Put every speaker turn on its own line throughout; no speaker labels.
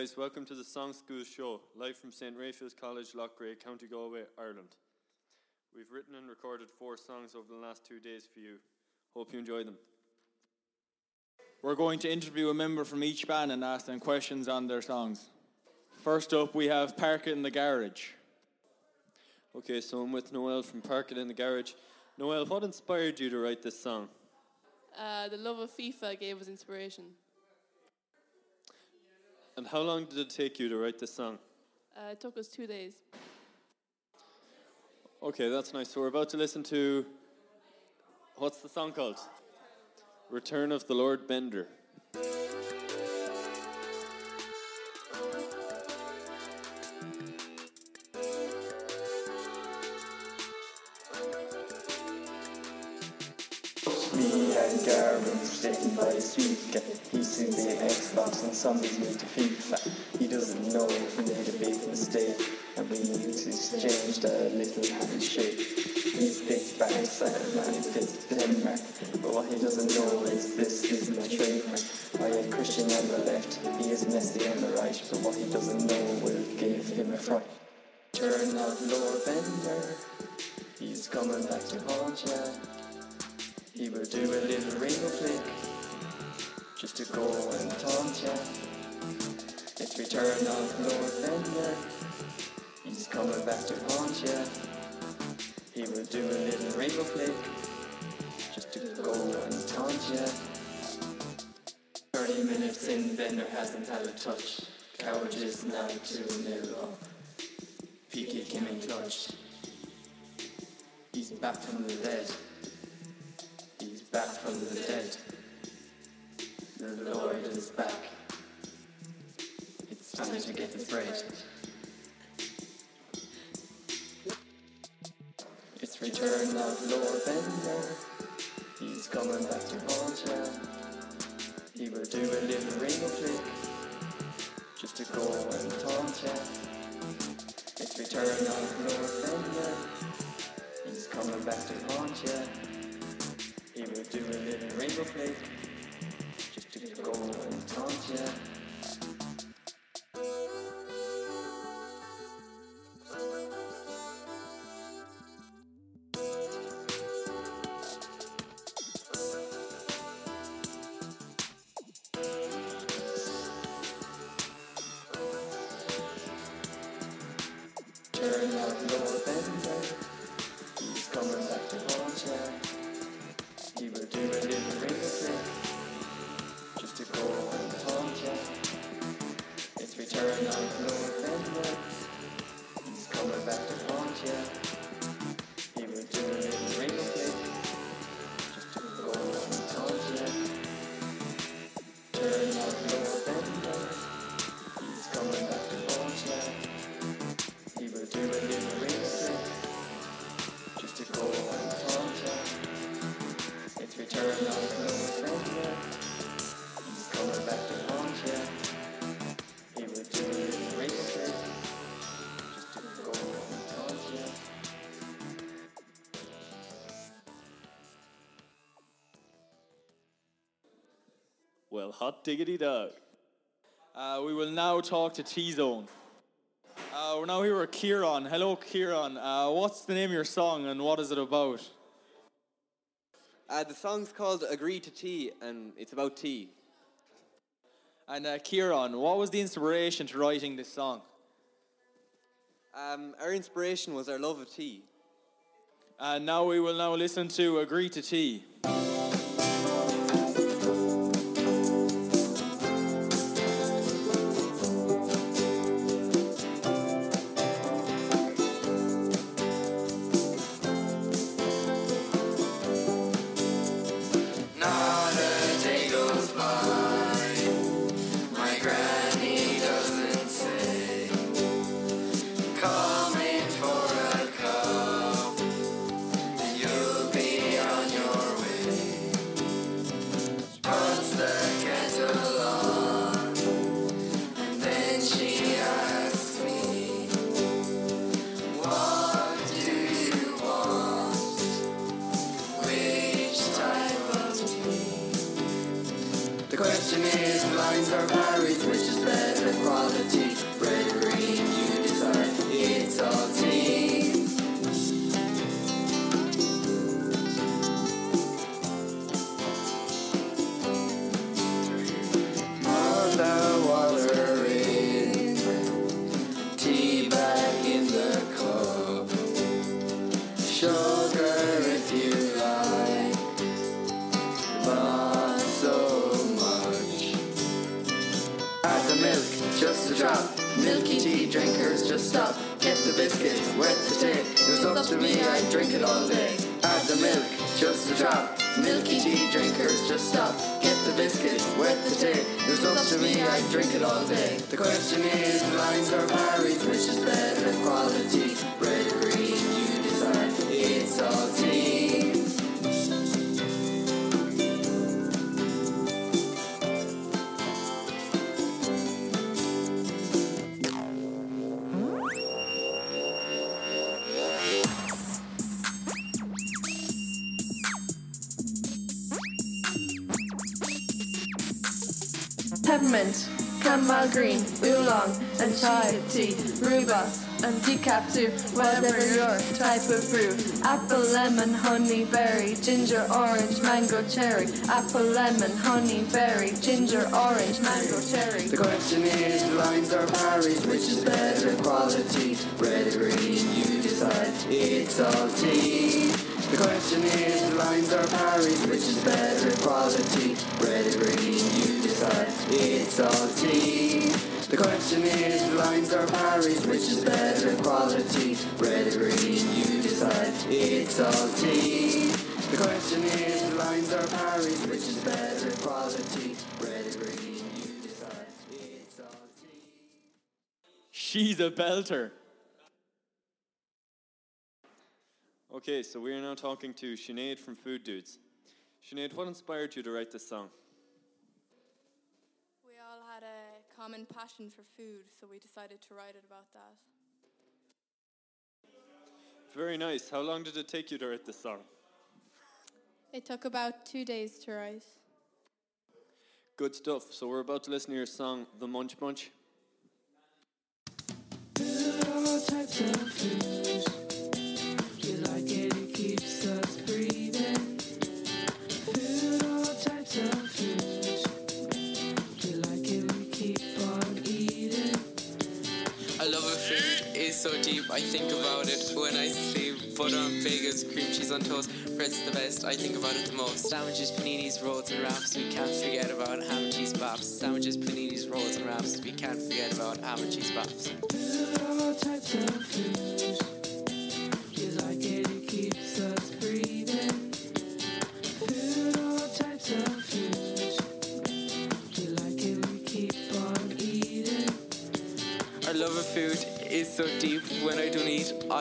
guys, welcome to the Song School Show, live from St. Raphael's College, Loughrea, County Galway, Ireland. We've written and recorded four songs over the last two days for you. Hope you enjoy them.
We're going to interview a member from each band and ask them questions on their songs. First up, we have Park It in the Garage.
Okay, so I'm with Noel from Park It in the Garage. Noel, what inspired you to write this song?
Uh, the love of FIFA gave us inspiration.
And how long did it take you to write this song?
Uh, it took us two days.
Okay, that's nice. So we're about to listen to. What's the song called? Return of the Lord
Bendtner. He's to the Xbox and somebody's new to FIFA. He doesn't know he made a big mistake. And we exchanged a little handshake. He picked back Sam and he picked Denmark. But what he doesn't know is this is my trademark. I had Christian on the left, he is Messi on the right. But what he doesn't know will give him a fright. Turn of Lord Bendtner. He's coming back to haunt ya. He will do a little rainbow flick just to go and taunt ya. It's return of Lord Bendtner. He's coming back to haunt ya. He will do a little rainbow flick just to go and taunt ya. Thirty minutes in, Bender hasn't had a touch. Coward is now 2 nil. Peaky came in clutch. He's back from the dead. He's back from the dead. The Lord is back. It's time to get this right. It's return of Lord Bendtner. He's coming back to haunt ya. He will do a little rainbow flick just to go and taunt ya. It's return of
Well, hot diggity dog.
Uh, we will now talk to T Zone. Uh, we're now here with Kieran. Hello, Kieran. Uh, what's the name of your song and what is it about?
Uh, the song's called Agree to Tea, and it's about tea.
And uh, Kieran, what was the inspiration to writing this song?
Um, our inspiration was our love of tea.
And now we will now listen to Agree to Tea.
Peppermint, chamomile green, oolong, and chai tea, rhubarb, and decaf too, whatever your type of brew. Apple, lemon, honey, berry, ginger, orange, mango, cherry. Apple, lemon, honey, berry, ginger, orange, mango, cherry.
The question is, Lyons or Barry's, which is better quality? Red or green, you decide. It's all tea. The question is, Lyons or Barry's, which is better quality? Red or green, you It's all tea. The question is, Lyons or Barry's, which is better quality? Red or green, you decide. It's all tea. The question is, Lyons or Barry's, which is better quality? Red or green, you decide. It's all tea.
She's a belter.
Okay, so we are now talking to Sinead from Food Dudes. Sinead, what inspired you to write this song?
Common passion for food, so we decided to write it about that.
Very nice. How long did it take you to write this song?
It took about two days to write.
Good stuff. So we're about to listen to your song, The Munch Bunch.
I so deep, I think about it when I sleep. Butter bagels, cream cheese on toast, bread's the best, I think about it the most. Sandwiches, paninis, rolls and wraps, we can't forget about ham and cheese pops. Sandwiches, paninis, rolls and wraps, we can't forget about ham and cheese pops. Our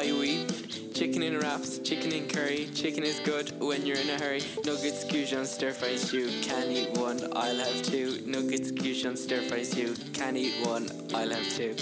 don't eat, Chicken in wraps, chicken in curry. Chicken is good when you're in a hurry. Nuggets, goujon, stir fry stew. Can eat one, I'll have two. Nuggets, goujon, stir fry stew. Can eat one, I'll have two.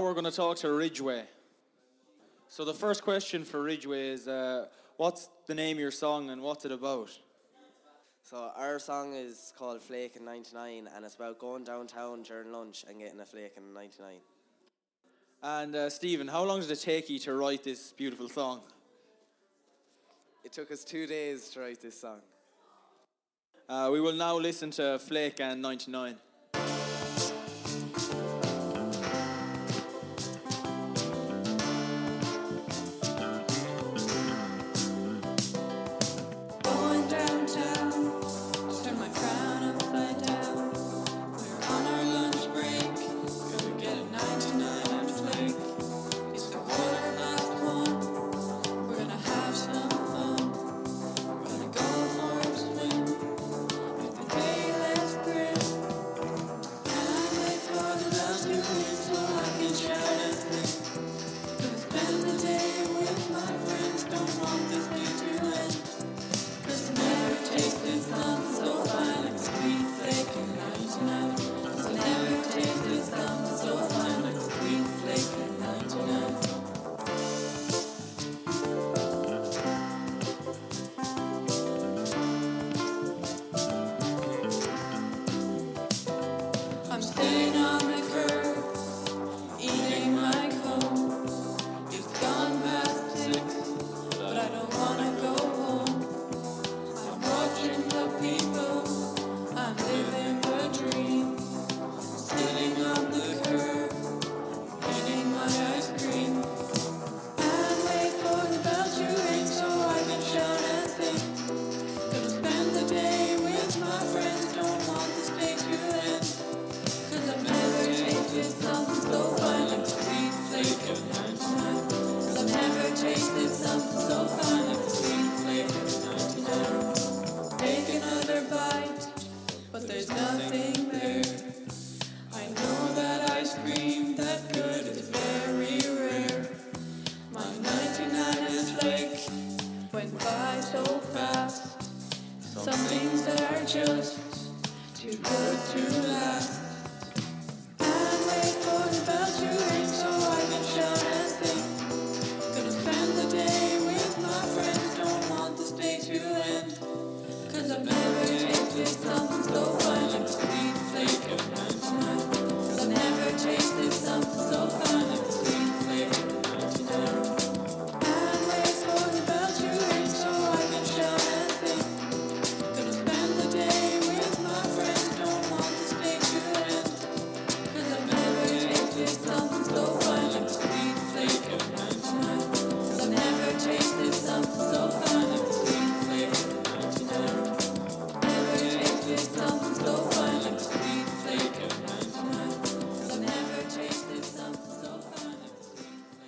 Now we're going to talk to Ridgeway. So the first question for Ridgeway is, uh, what's the name of your song and what's it about?
So our song is called Flake in 99 and it's about going downtown during lunch and getting a flake in 99.
And uh, Stephen, how long did it take you to write this beautiful song?
It took us two days to write this song.
Uh, we will now listen to Flake and 99.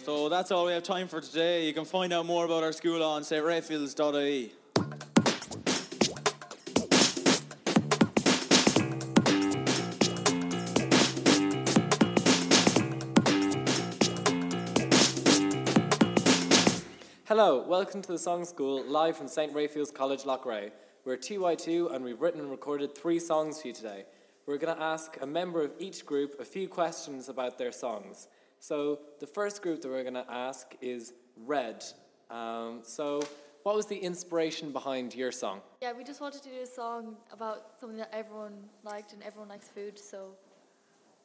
So
that's all we have time for today. You can find out more about our school on straphaels.ie.
Hello, welcome to the Song School live from St. Raphael's College, Loughrea. We're TY2 and we've written and recorded three songs for you today. We're going to ask a member of each group a few questions about their songs. So, the first group that we're going to ask is Red. Um, so, what was the inspiration behind your song?
Yeah, we just wanted to do a song about something that everyone liked and everyone likes food, so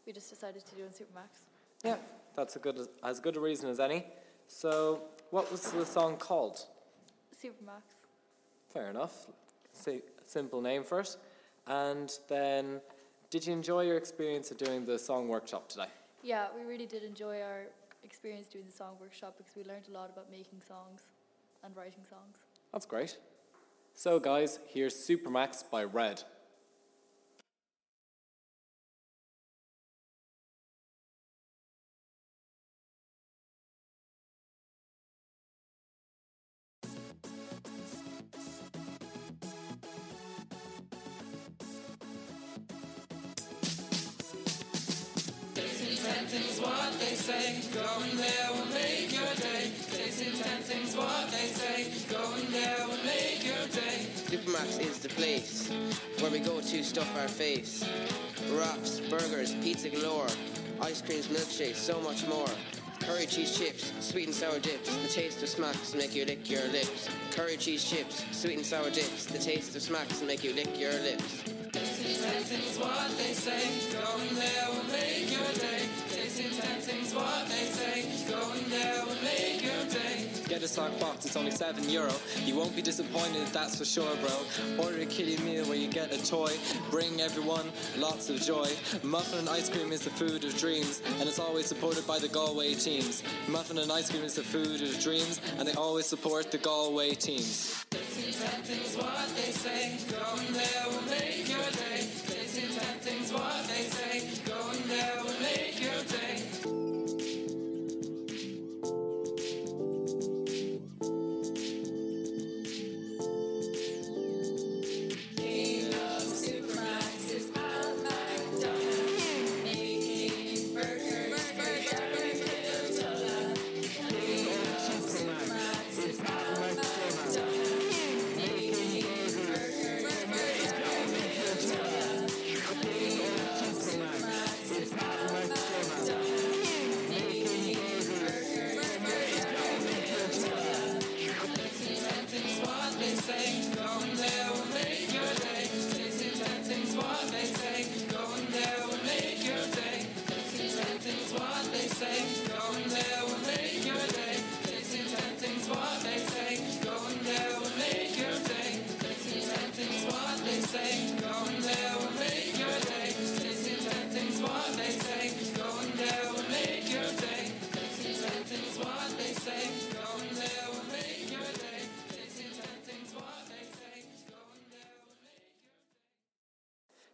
we just decided to do it in Supermax.
Yeah, that's a good, as good a reason as any. So, what was the song called?
Supermax.
Fair enough. Say, simple name first. And then, did you enjoy your experience of doing the song workshop today?
Yeah, we really did enjoy our experience doing the song workshop because we learned a lot about making songs and writing songs.
That's great. So, guys, here's Supermax by Red.
Say. Going there will make your day. Tasting tempting's what they say. Going there will make your day.
Supermax is the place where we go to stuff our face. Wraps, burgers, pizza galore, ice creams, milkshakes, so much more. Curry cheese chips, sweet and sour dips, the taste of smacks make you lick your lips. Curry cheese chips, sweet and sour dips, the taste of smacks make you lick your lips.
Tasting tempting's what they say. Going there what they say. Going there will make your day.
Get a sock box, it's only 7 euro. You won't be disappointed, that's for sure, bro. Order a kiddie meal where you get a toy. Bring everyone lots of joy. Muffin and ice cream is the food of dreams, and it's always supported by the Galway teams. Muffin and ice cream is the food of dreams, and they always support the Galway teams.
What they say. Going there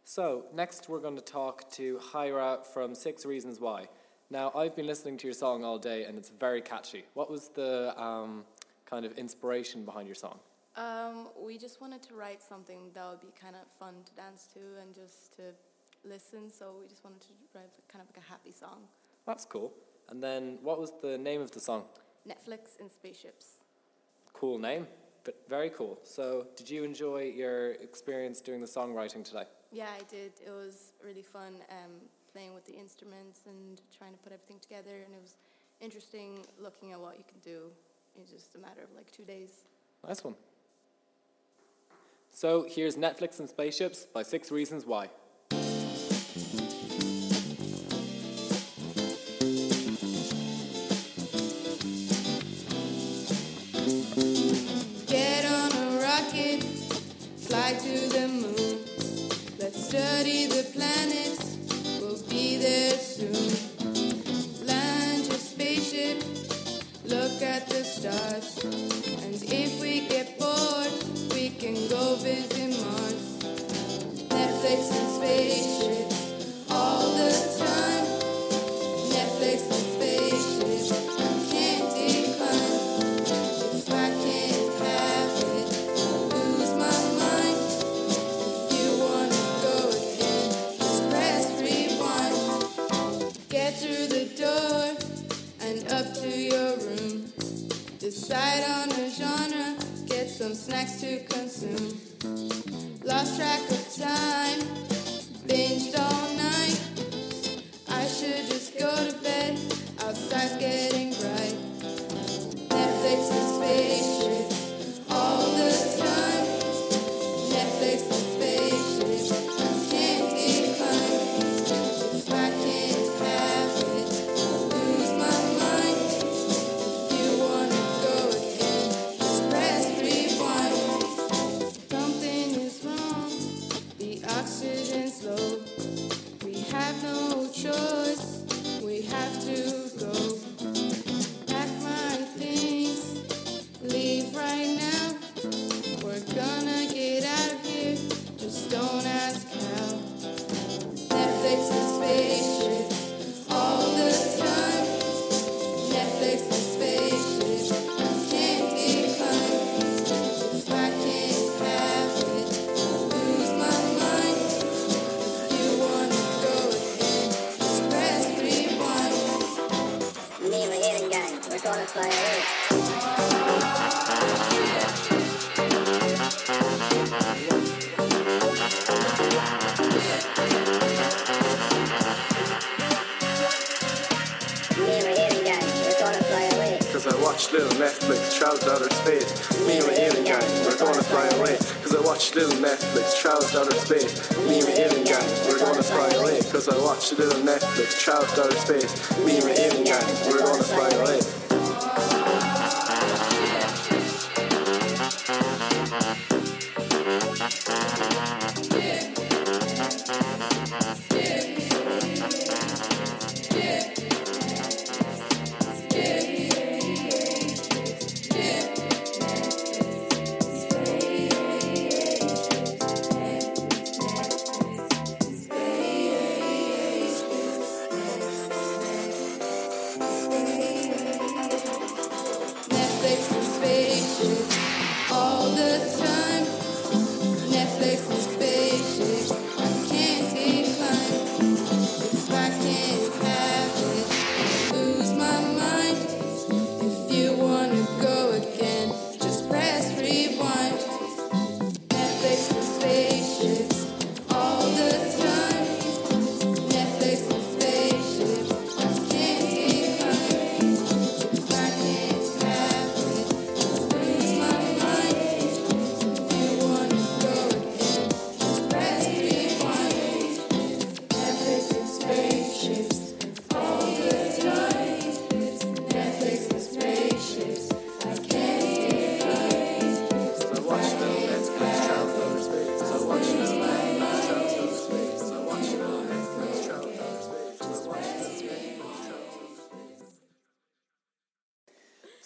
So, next we're going to talk to Hira from Six Reasons Why. Now, I've been listening to your song all day and it's very catchy. What was the um,
kind of inspiration behind your song?
Um, we just wanted to write something that would be kind of fun to dance to and just to listen, so we just wanted to write kind of like a happy song.
That's cool. And then, what was the name of the song?
Netflix and Spaceships.
Cool name, but very cool. So, did you enjoy your experience doing the songwriting today?
Yeah, I did. It was really fun um, playing with the instruments and trying to put everything together. And it was interesting looking at what you can do in just a matter of like two days.
Nice one. So here's Netflix and Spaceships by Six Reasons Why.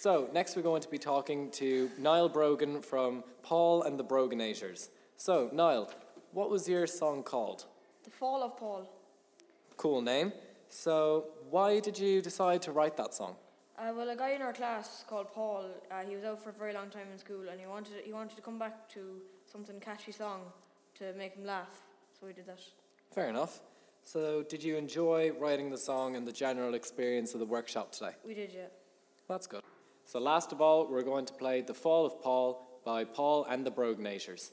So, next we're going to be talking to Niall Brogan from Paul and the Broganators. So, Niall, what was your song called?
The Fall of Paul.
Cool name. So, why did you decide to write that song?
Uh, well, a guy in our class called Paul, uh, he was out for a very long time in school and he wanted, he wanted to come back to something catchy song to make him laugh. So we did that.
Fair enough. So, did you enjoy writing the song and the general experience of the workshop today?
We did, yeah.
That's good. So, last of all, we're going to play The Fall of Paul by Paul and the
Broganators.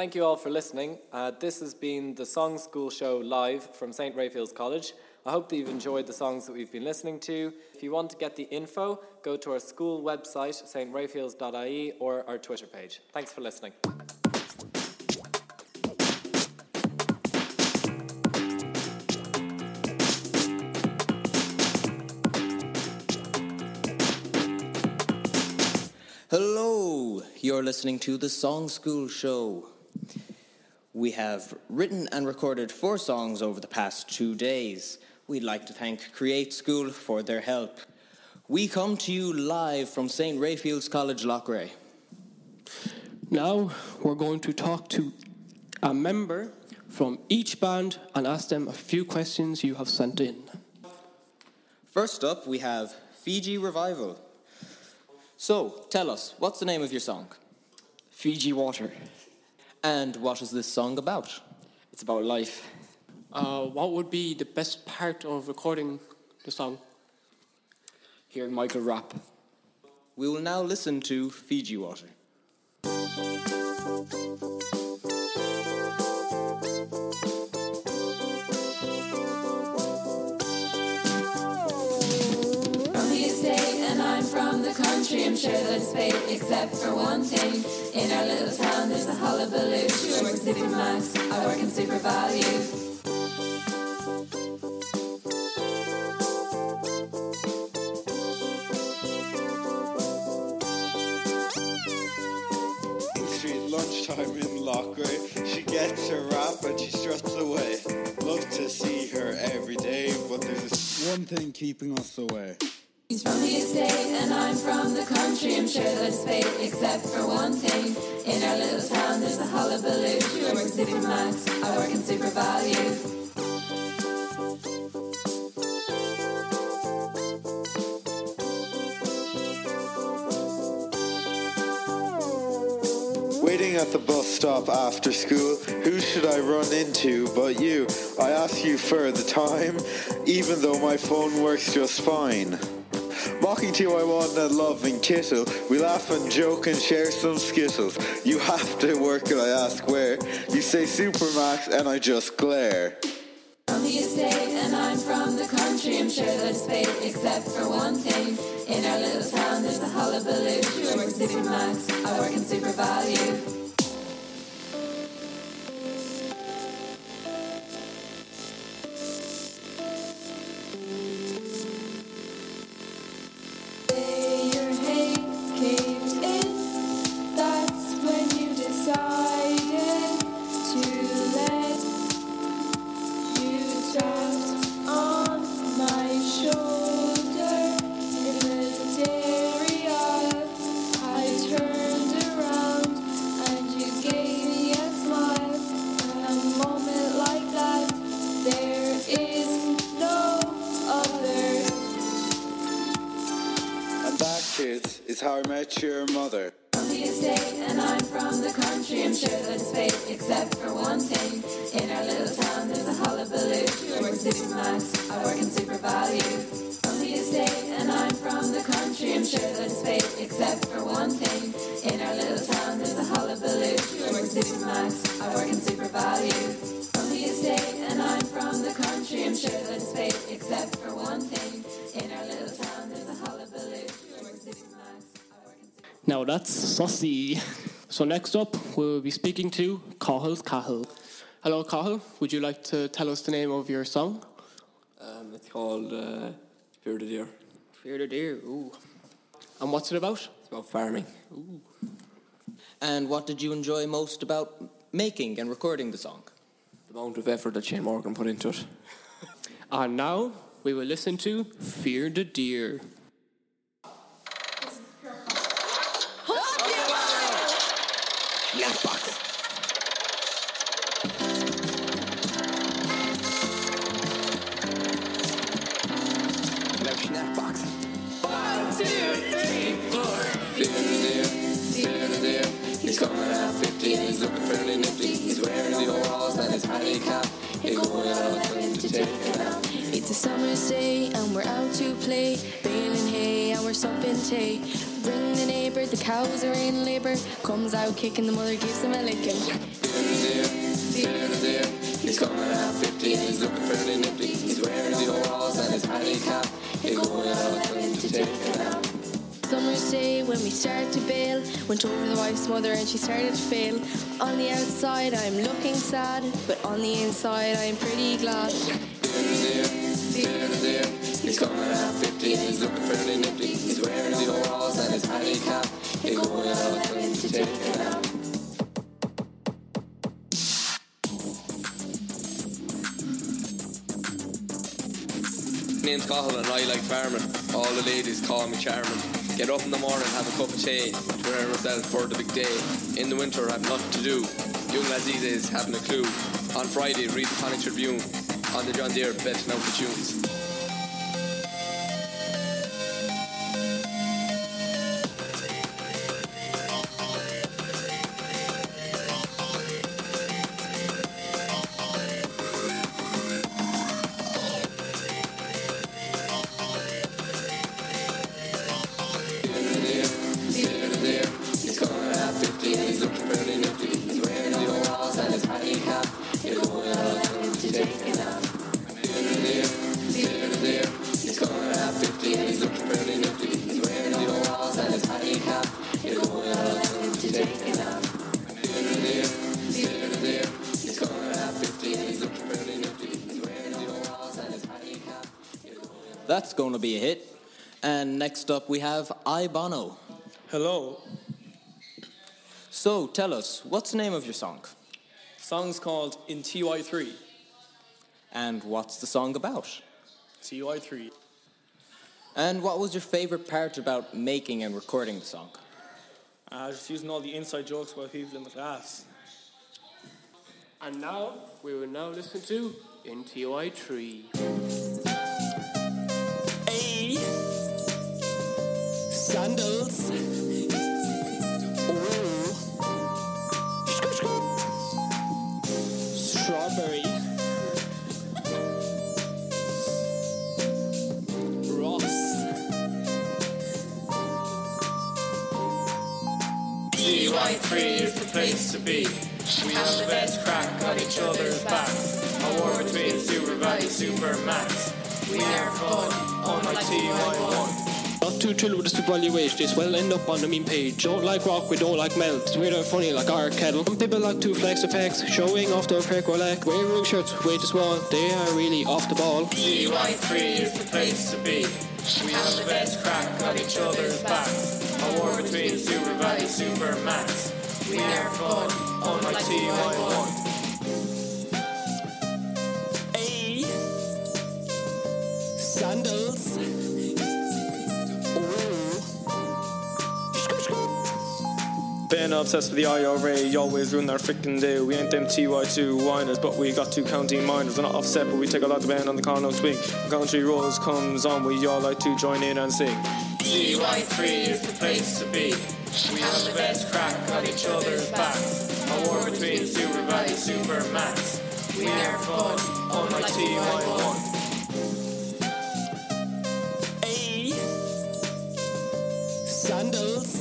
Thank you all for listening. Uh, this has been the Song School Show live from St. Raphael's College. I hope that you've enjoyed the songs that we've been listening to. If you want to get the info, go to our school website, straphaels.ie, or our Twitter page. Thanks for listening.
Hello, you're listening to the Song School Show. We have written and recorded four songs over the past two days. We'd like to thank Create School for their help. We come to you live from St. Raphael's College, Loughrea.
Now we're going to talk to a member from each band and ask them a few questions you have sent in.
First up, we have Fiji Revival. So, tell us, what's the name of your song?
Fiji Water.
And what is this song about?
It's about life.
Uh, what would be the best part of recording the song?
Hearing Michael rap.
We will now listen to Fiji Water.
The country. I'm sure it's fate, except for one thing. In our little town, there's a hullabaloo. She works in Supermax, I work in SuperValu.
Street lunchtime in Loughrea. She gets her rap and she struts away. Love to see her every day, but there's one thing keeping us away.
I
for the time, even though my phone works just fine. Mocking to I want a loving kittle. We laugh and joke and share some skittles. You have to work and I ask where. You say Supermax and I just glare.
From the estate, and I'm from the country. I'm sure that it's fate, except for one thing. In our little town, there's a hullabaloo. She work in Supermax, I work in SuperValu.
Now that's Sussy. So next up, we'll be speaking to Cahill Cahill. Hello, Cahill. Would you like to tell us the name of your song?
Um, it's called uh, Fear the Deer.
Fear the Deer. Ooh. And what's it about?
It's about farming.
Ooh.
And what did you enjoy most about making and recording the song?
The amount of effort that Shane Morgan put into it.
And now we will listen to Fear the Deer.
He's coming 15, he's looking fairly nifty. He's wearing the and his cap. He's going out to take nap.
It's a summer's day and we're out to play. Baling hay and we're stumping tea. Bring the neighbour, the cows are in labour. Comes out kicking, the mother gives him a licking.
He's coming at 15, he's looking fairly nifty. He's wearing the overalls and his paddy cap. He's going out
Summer's day when we start to bail, went over the wife's mother and she started to fail. On the outside I'm looking sad, but on the inside I'm pretty glad.
He's coming at 15, he's looking fairly nifty. He's wearing the overalls and his handy cap. He's going out to take a out.
name's Cahill and I like farming. All the ladies call me charming. Get up in the morning, have a cup of tea. Prepare myself for the big day. In the winter, I've nothing to do. Young lads these days haven't a clue. On Friday, read the Connacht Tribune. On the John Deere, betting out the tunes.
That's going to be a hit. And next up, we have I Bono.
Hello.
So tell us, what's the name of your song?
Song's called In TY3.
And what's the song about?
TY3.
And what was your favorite part about making and recording the song?
Uh, just using all the inside jokes about people in the class.
And now we will now listen to In TY3.
Hey, sandals. Ooh. Strawberry.
TY3 is the place to be. We have the best crack on each other's backs. A war between SuperValu Super Max. We are fun on my TY1.
Not too thrilled with this evaluation, this will end up on the mean page. Don't like rock, we don't like melt. Weird and funny like our kettle. Some people like to flex the pecs, showing off their fake or like. Wearing shirts way too small, they are really off the ball.
TY3 is the place to be. We have the best crack on each other's backs. A war between SuperValu Super Max. We are fun on my TY1.
Hey, sandals.
Been obsessed with the IRA, you always ruin our freaking day. We ain't them TY2 whiners, but we got two county miners. We're not offset, but we take a lot to band on the Connaught swing. The country rolls comes on, we all like to join in and sing.
TY3 is the place to be. We have the best crack on each other's backs. A war between SuperValu Super Max. We are fun on my TY1.
Hey, sandals.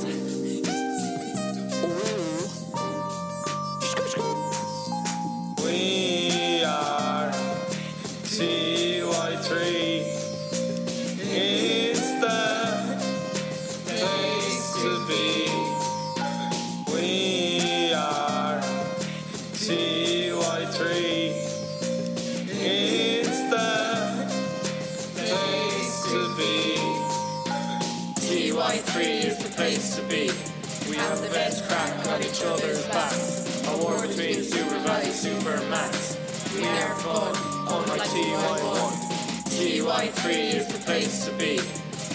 TY3
is the place to be.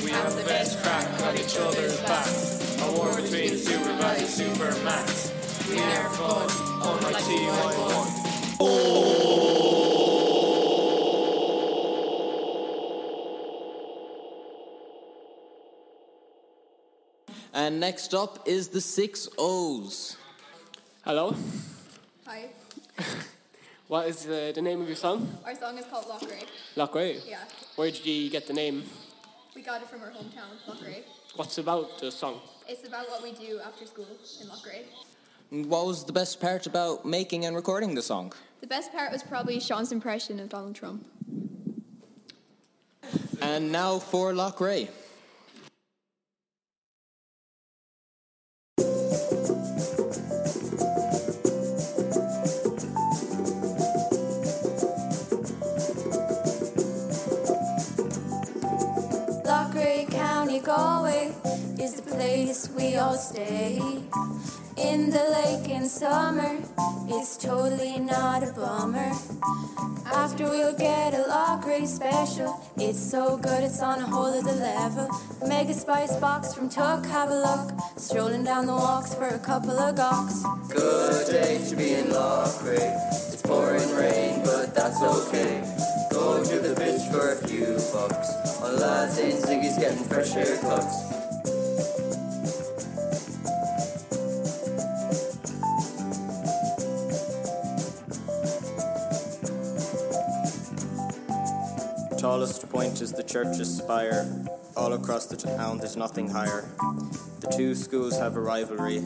We have the best crack on each other's backs. A war between SuperValu Super Max. We are fun on my TY1.
And next up is the six O's.
Hello,
Hi.
what is uh, the name of your song?
Our song is called Loughrea.
Loughrea.
Yeah.
Where did you get the name?
We got it from our hometown, Loughrea.
What's about the song?
It's about what we do after school in Loughrea.
What was the best part about making and recording the song?
The best part was probably Sean's impression of Donald Trump.
And now for
Loughrea. Place we all stay. In the lake in summer, it's totally not a bummer. After we'll get a lock Loughrea special. It's so good, it's on a whole other level. Mega spice box from Tuck, have a look. Strolling down the walks for a couple of gawks.
Good day to be in Loughrea. It's pouring rain, but that's okay. Go to the beach for a few bucks. All lads in Ziggy's getting fresh haircuts.
Tallest point is the church's spire. All across the town, there's nothing higher. The two schools have a rivalry.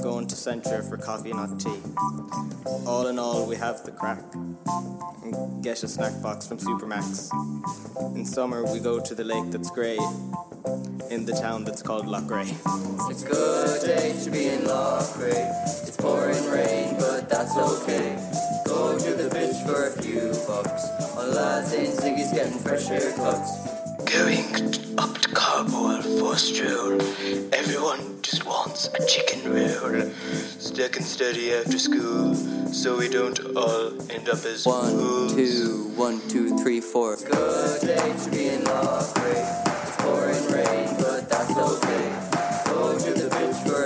Going to Centre for coffee, not tea. All in all, we have the crack. And Get a snack box from Supermac's. In summer, we go to the lake that's grey. In the town that's called Loughrea.
It's a good day to be in Loughrea. It's pouring rain, but that's okay. Go to the beach for a few bucks. All lads in Ziggy's getting fresh haircuts.
Going up to Carbowell for a stroll. Everyone just wants a chicken roll. Stuck and steady after school, so we don't all end up as
One,
fools.
two, one, two, three, four. It's a good day to be in Loughrea. It's pouring rain, that's okay. Go to the beach for